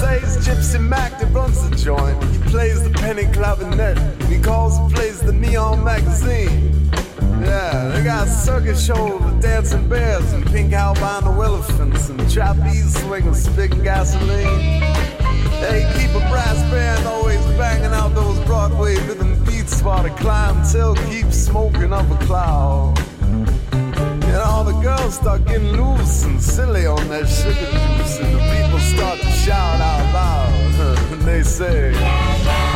says Gypsy Mac that runs the joint. He plays the penny clavinet, and he calls and plays the neon magazine. Yeah, they got circus shows with dancing bears and pink albino elephants and trapeze swingers spitting gasoline. They keep a brass band always banging out those Broadway rhythm beats while the clientele keeps smoking up a cloud all the girls start getting loose and silly on that sugar juice, and the people start to shout out loud. they say.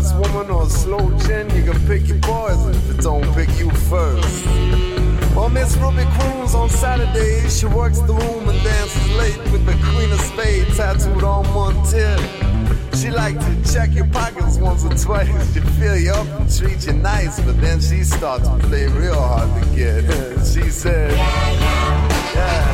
Fast woman or a slow gin, you can pick your poison if it don't pick you first. Well, Miss Ruby croons on Saturdays. She works the room and dances late with the Queen of Spades tattooed on one tip. She like to check your pockets once or twice. She fill you up and treat you nice, but then she starts to play real hard to get. She said, yeah,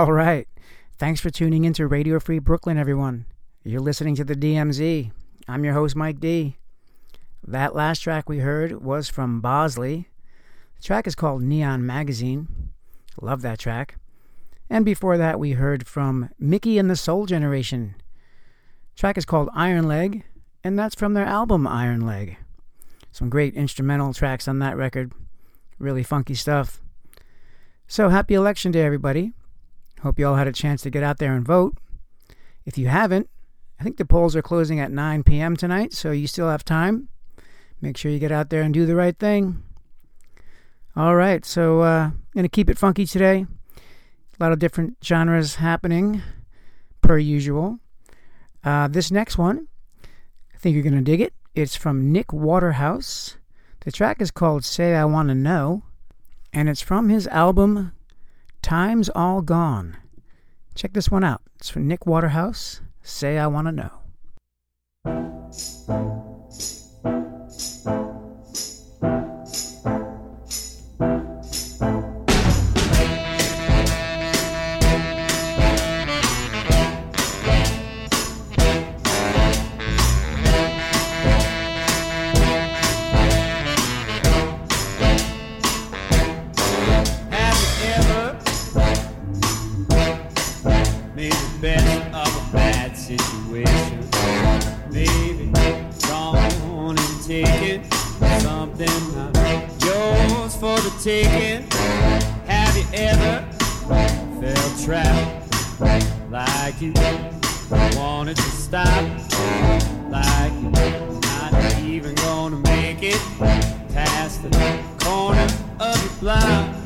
All right. Thanks for tuning into Radio Free Brooklyn, everyone. You're listening to the DMZ. I'm your host, Mike D. That last track we heard was from Bosley. The track is called Neon Magazine. Love that track. And before that, we heard from Mickey and the Soul Generation. track is called Iron Leg, and that's from their album Iron Leg. Some great instrumental tracks on that record. Really funky stuff. So happy election day, everybody. Hope you all had a chance to get out there and vote. If you haven't, I think the polls are closing at 9 p.m. tonight, so you still have time. Make sure you get out there and do the right thing. All right, so uh, I'm going to keep it funky today. A lot of different genres happening, per usual. Uh, this next one, I think you're going to dig it. It's from Nick Waterhouse. The track is called Say I Want to Know, and it's from his album Time's All Gone. Check this one out. It's from Nick Waterhouse. Say I Want to Know. Made the best of a bad situation? Maybe gone and taken something not yours for the taking. Have you ever felt trapped like you wanted to stop? Like you're not even gonna make it past the corner of your block.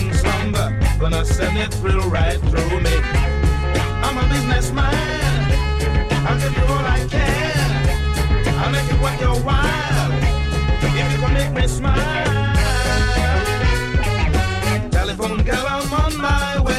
In slumber. Gonna send it thrill right through me. I'm a businessman. I'll give you all I can. I'll make it worth your while. If you can make me smile. Telephone girl, I'm on my way.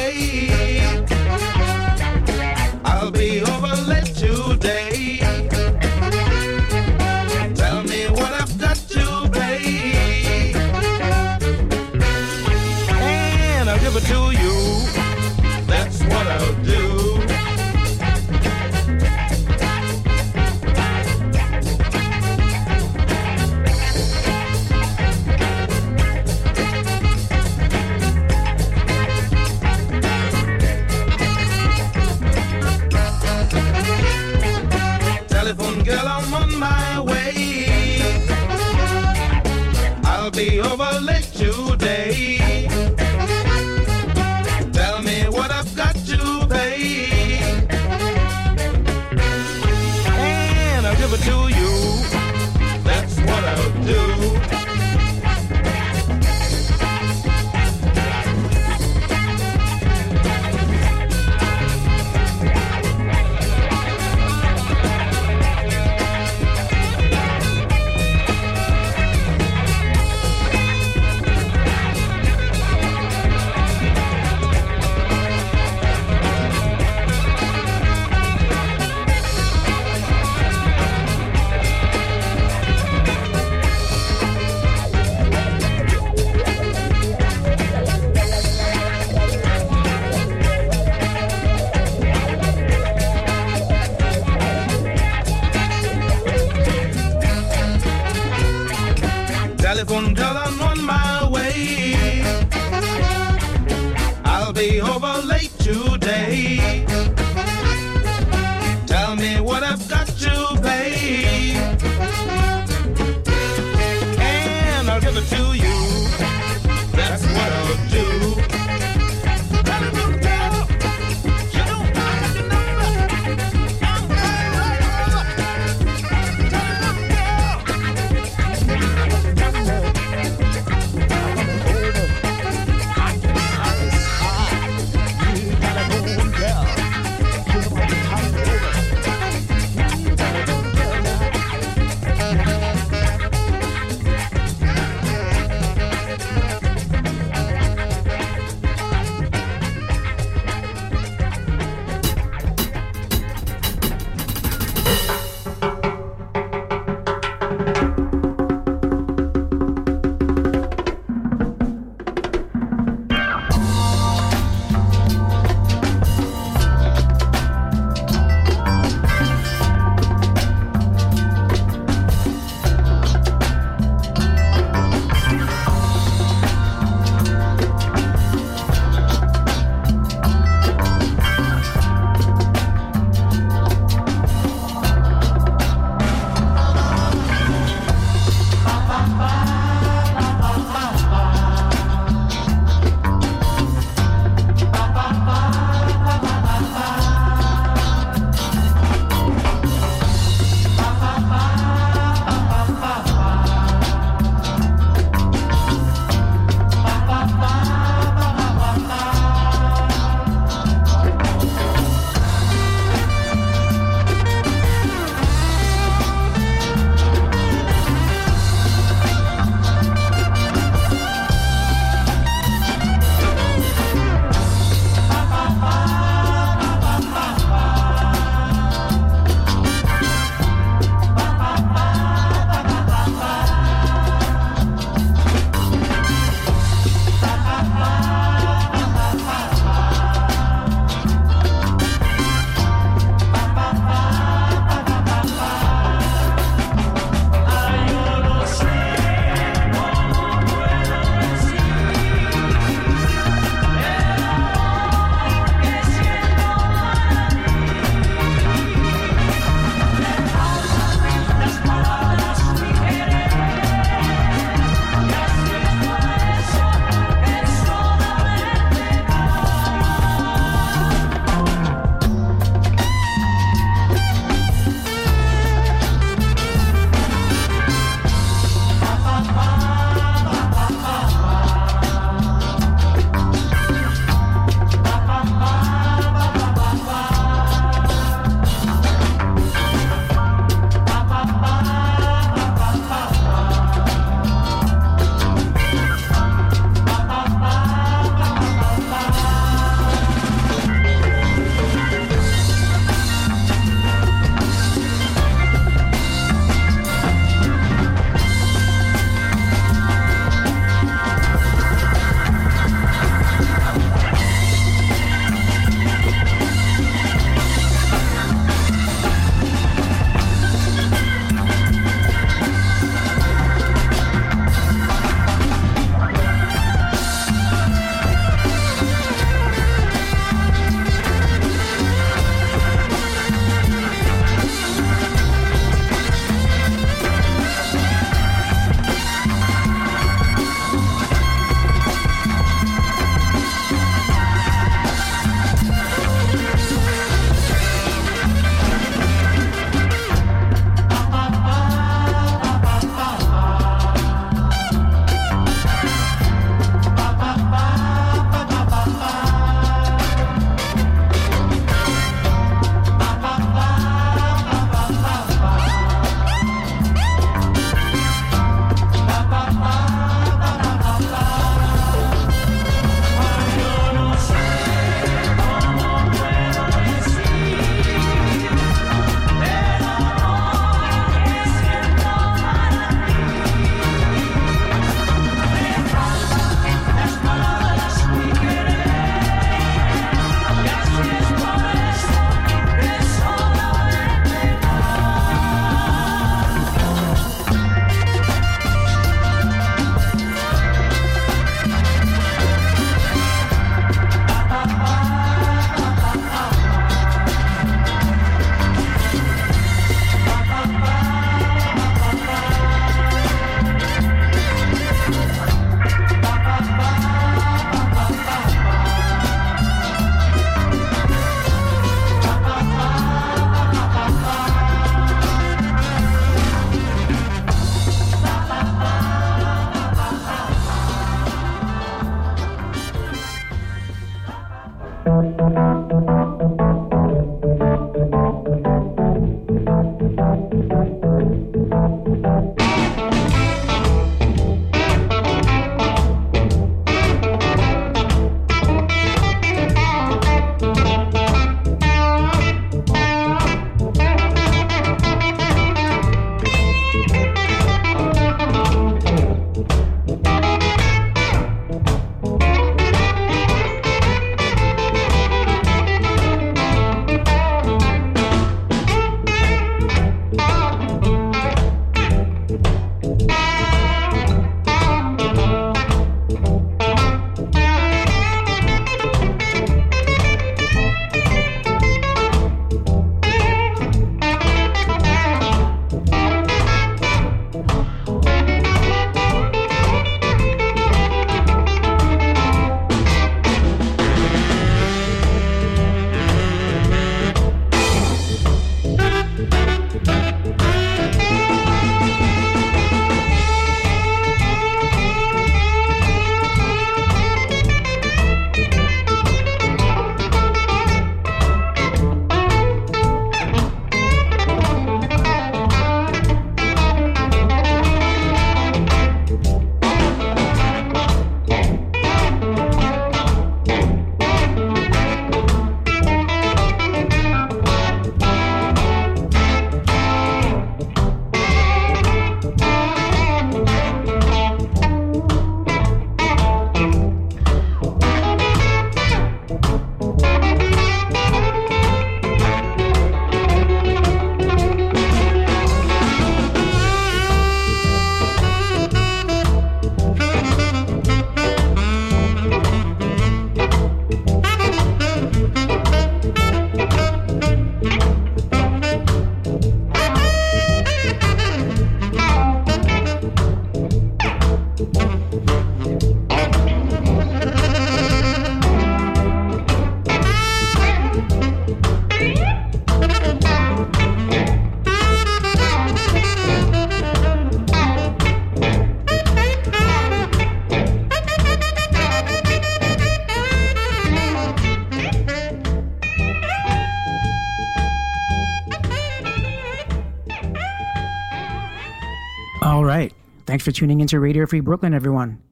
Thanks for tuning into Radio Free Brooklyn, everyone.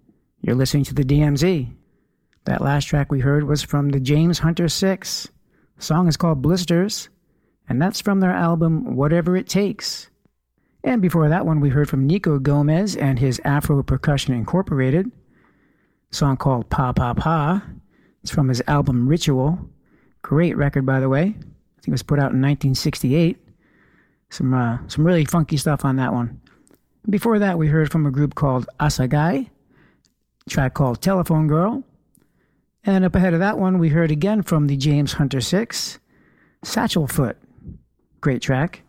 You're listening to the DMZ. That last track we heard was from the James Hunter Six. The song is called Blisters, and that's from their album Whatever It Takes. And before that one, we heard from Nico Gomez and his Afro Percussion Incorporated. Song called Pa Pa Pa. It's from his album Ritual. Great record, by the way. I think it was put out in 1968. Some uh, some really funky stuff on that one. Before that, we heard from a group called Assagai, track called Telephone Girl. And up ahead of that one, we heard again from the James Hunter Six, Satchelfoot. Great track.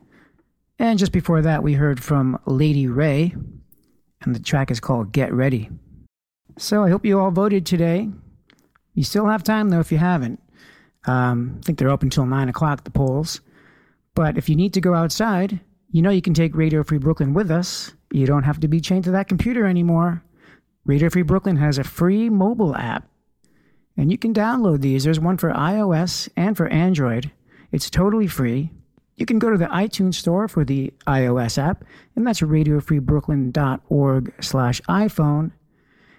And just before that, we heard from Lady Wray, and the track is called Get Ready. So I hope you all voted today. You still have time, though, if you haven't. Um, I think they're open until 9 o'clock, the polls. But if you need to go outside, you know you can take Radio Free Brooklyn with us. You don't have to be chained to that computer anymore. Radio Free Brooklyn has a free mobile app, and you can download these. There's one for iOS and for Android. It's totally free. You can go to the iTunes store for the iOS app, and that's radiofreebrooklyn.org slash iPhone.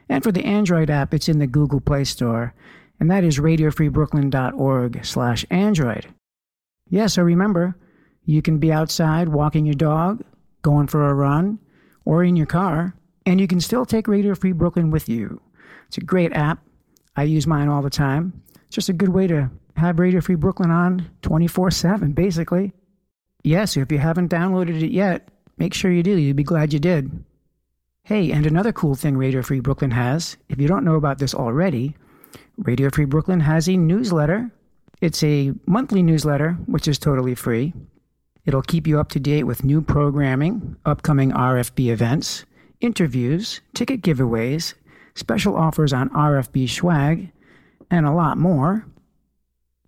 And for the Android app, it's in the Google Play Store, and that is radiofreebrooklyn.org slash Android. Yeah, so remember, you can be outside walking your dog, going for a run, or in your car, and you can still take Radio Free Brooklyn with you. It's a great app. I use mine all the time. It's just a good way to have Radio Free Brooklyn on 24 7, basically. Yes, if you haven't downloaded it yet, make sure you do. You'll be glad you did. Hey, and another cool thing Radio Free Brooklyn has, if you don't know about this already, Radio Free Brooklyn has a newsletter. It's a monthly newsletter, which is totally free. It'll keep you up to date with new programming, upcoming RFB events, interviews, ticket giveaways, special offers on RFB swag, and a lot more.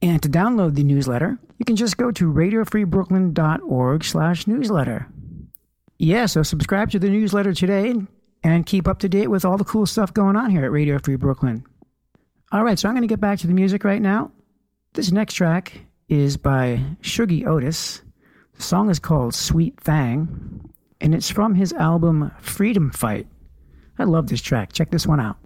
And to download the newsletter, you can just go to radiofreebrooklyn.org slash newsletter. Yeah, so subscribe to the newsletter today and keep up to date with all the cool stuff going on here at Radio Free Brooklyn. All right, so I'm going to get back to the music right now. This next track is by Shuggie Otis. The song is called Sweet Thang, and it's from his album Freedom Flight. I love this track. Check this one out.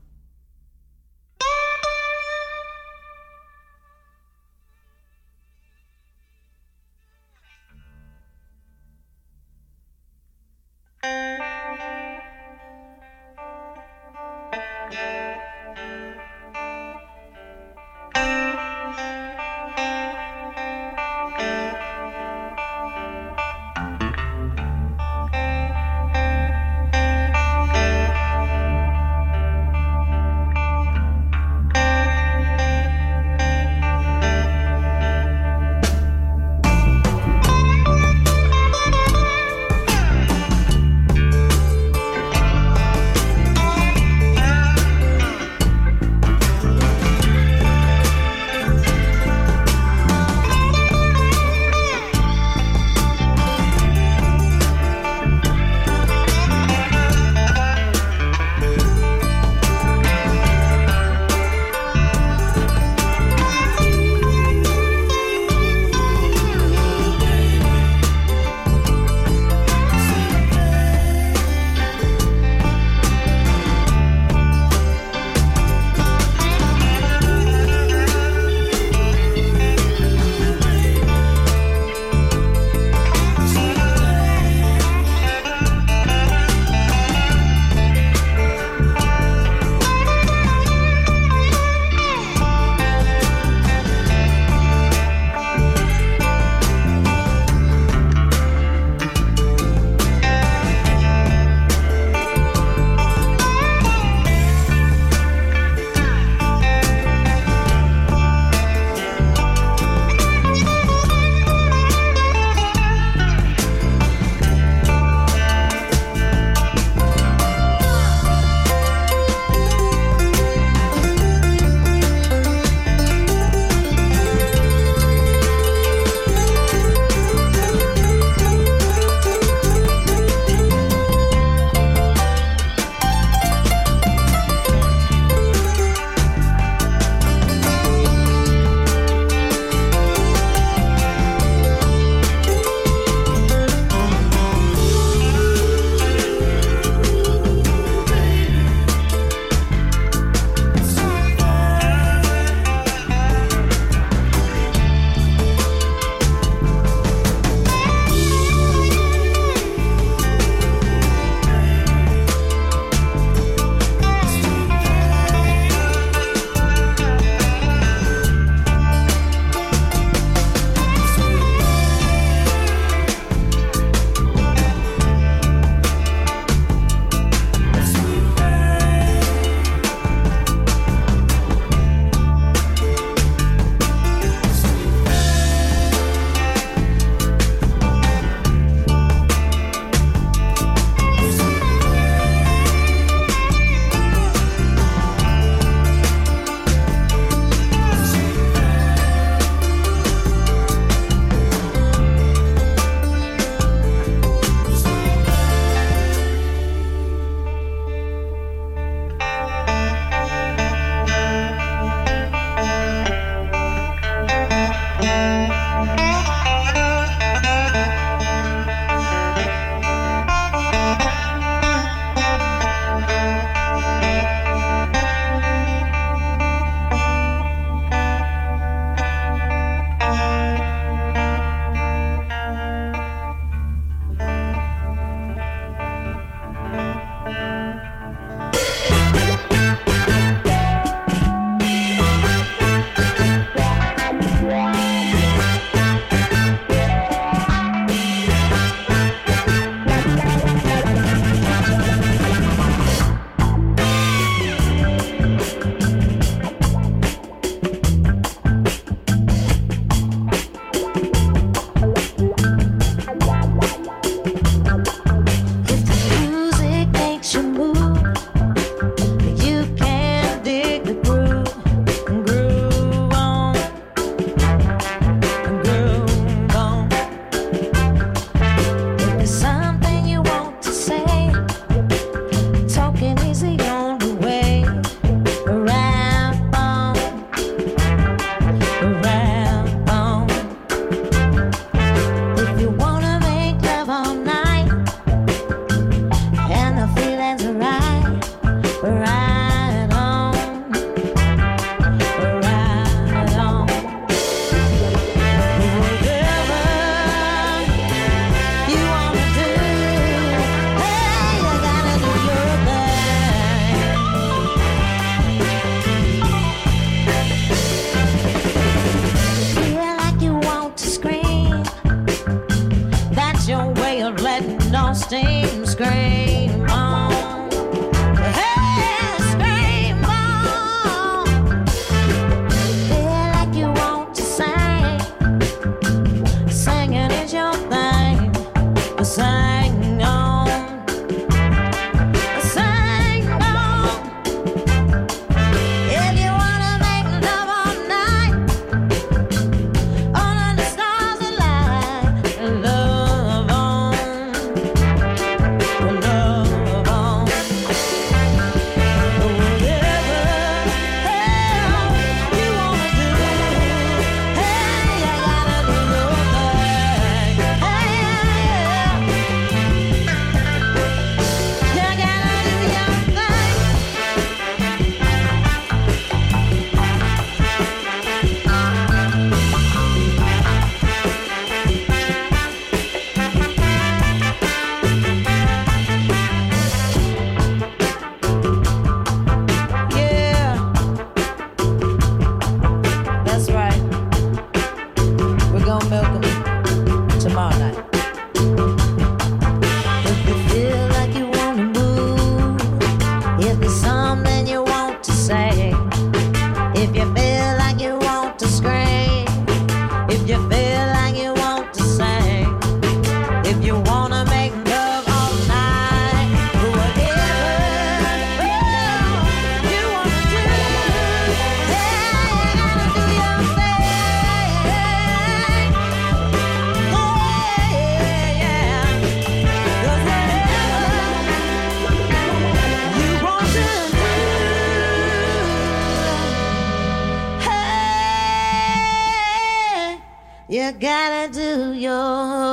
Gotta do your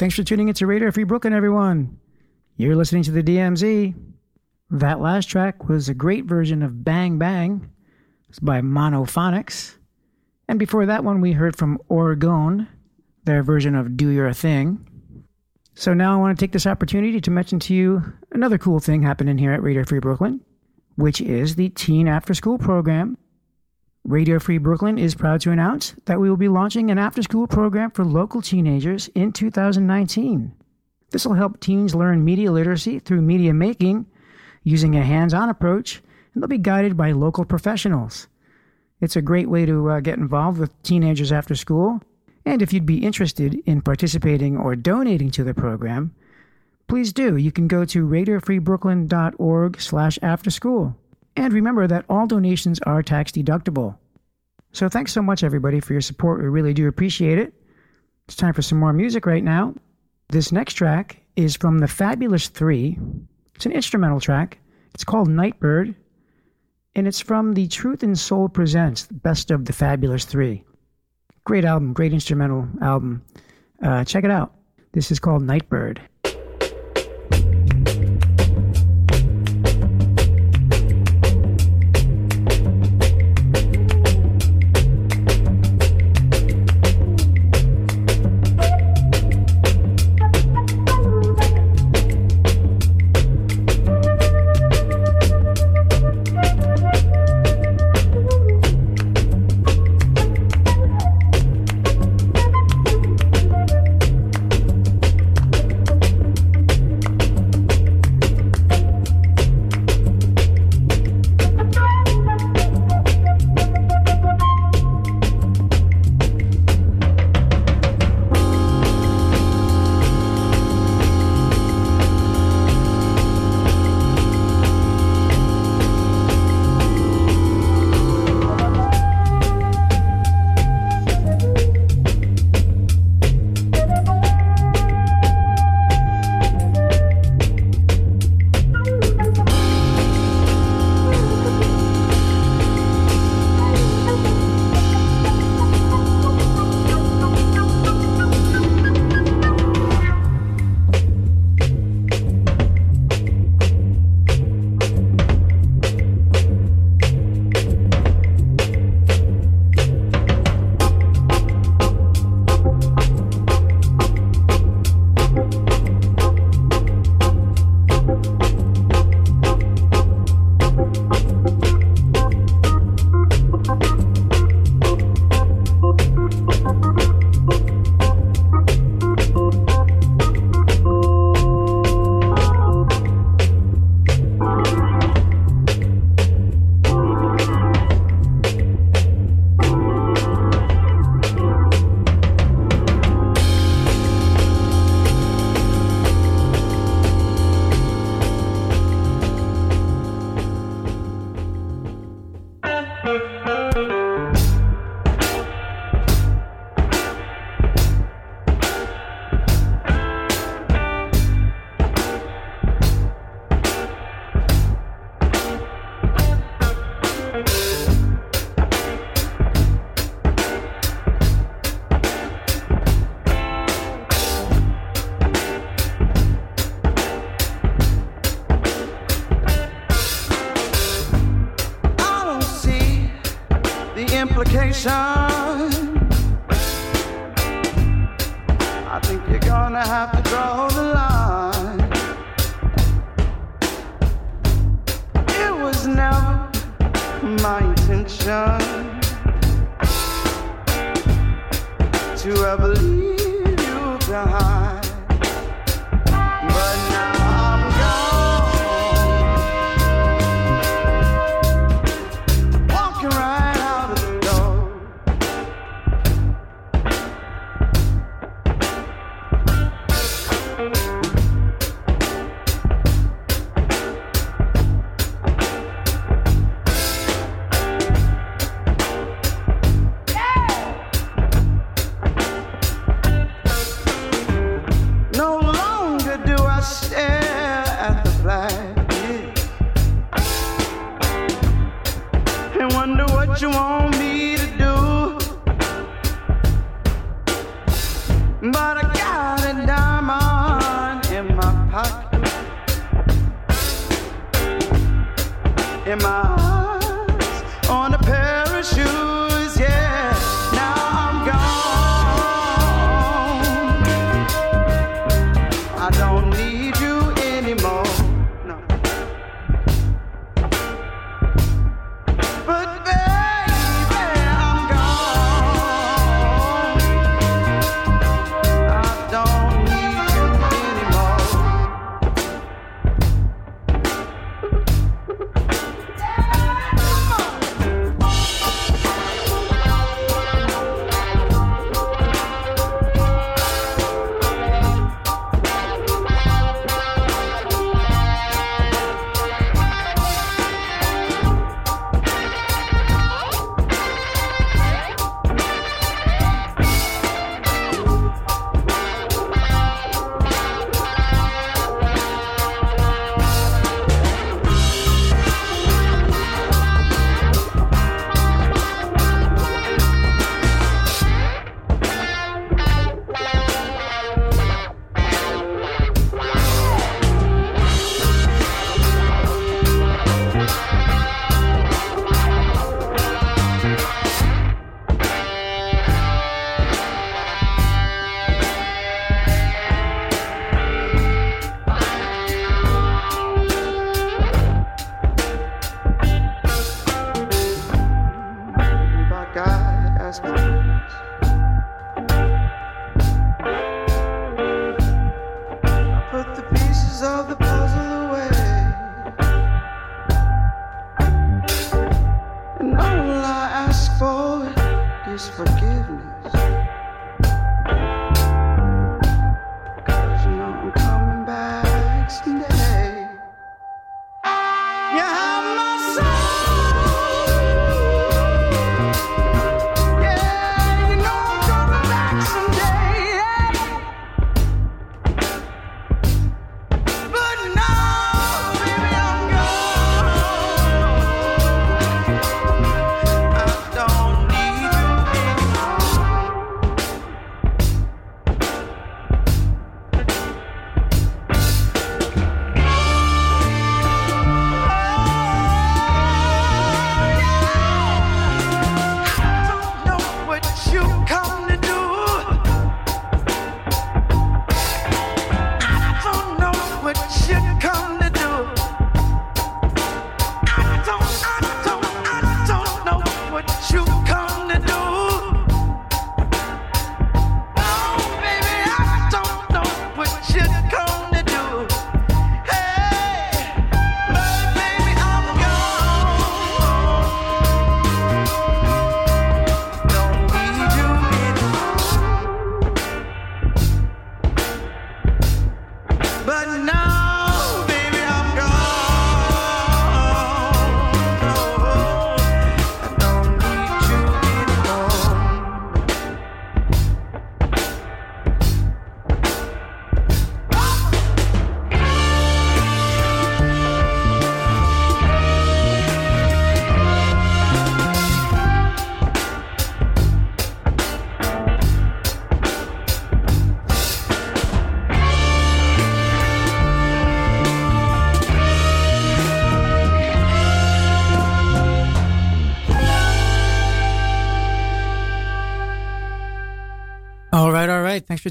Thanks for tuning into Radio Free Brooklyn, everyone. You're listening to the DMZ. That last track was a great version of Bang Bang. It's by Monophonics. And before that one, we heard from Orgone, their version of Do Your Thing. So now I want to take this opportunity to mention to you another cool thing happening here at Radio Free Brooklyn, which is the Teen After School program. Radio Free Brooklyn is proud to announce that we will be launching an after school program for local teenagers in 2019. This will help teens learn media literacy through media making using a hands on approach, and they'll be guided by local professionals. It's a great way to uh, get involved with teenagers after school. And if you'd be interested in participating or donating to the program, please do. You can go to radiofreebrooklyn.org slash after school. And remember that all donations are tax deductible. So thanks so much, everybody, for your support. We really do appreciate it. It's time for some more music right now. This next track is from the Fabulous Three. It's an instrumental track. It's called Nightbird, and it's from the Truth and Soul Presents Best of the Fabulous Three. Great album, great instrumental album. Uh, check it out. This is called Nightbird.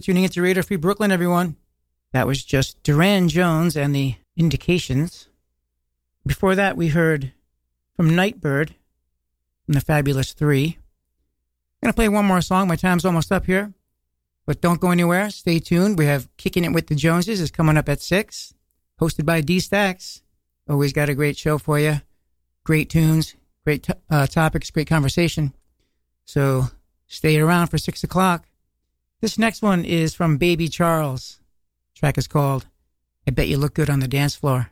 Tuning into Radio Free Brooklyn, everyone. That was just Durand Jones and the Indications. Before that, we heard from Nightbird from the Fabulous Three. I'm going to play one more song. My time's almost up here. But don't go anywhere. Stay tuned. We have Kicking It with the Joneses is coming up at 6, hosted by D Stacks. Always got a great show for you. Great tunes, great t- uh, topics, great conversation. So stay around for 6 o'clock. This next one is from Baby Charles. The track is called I Bet You Look Good on the Dance Floor.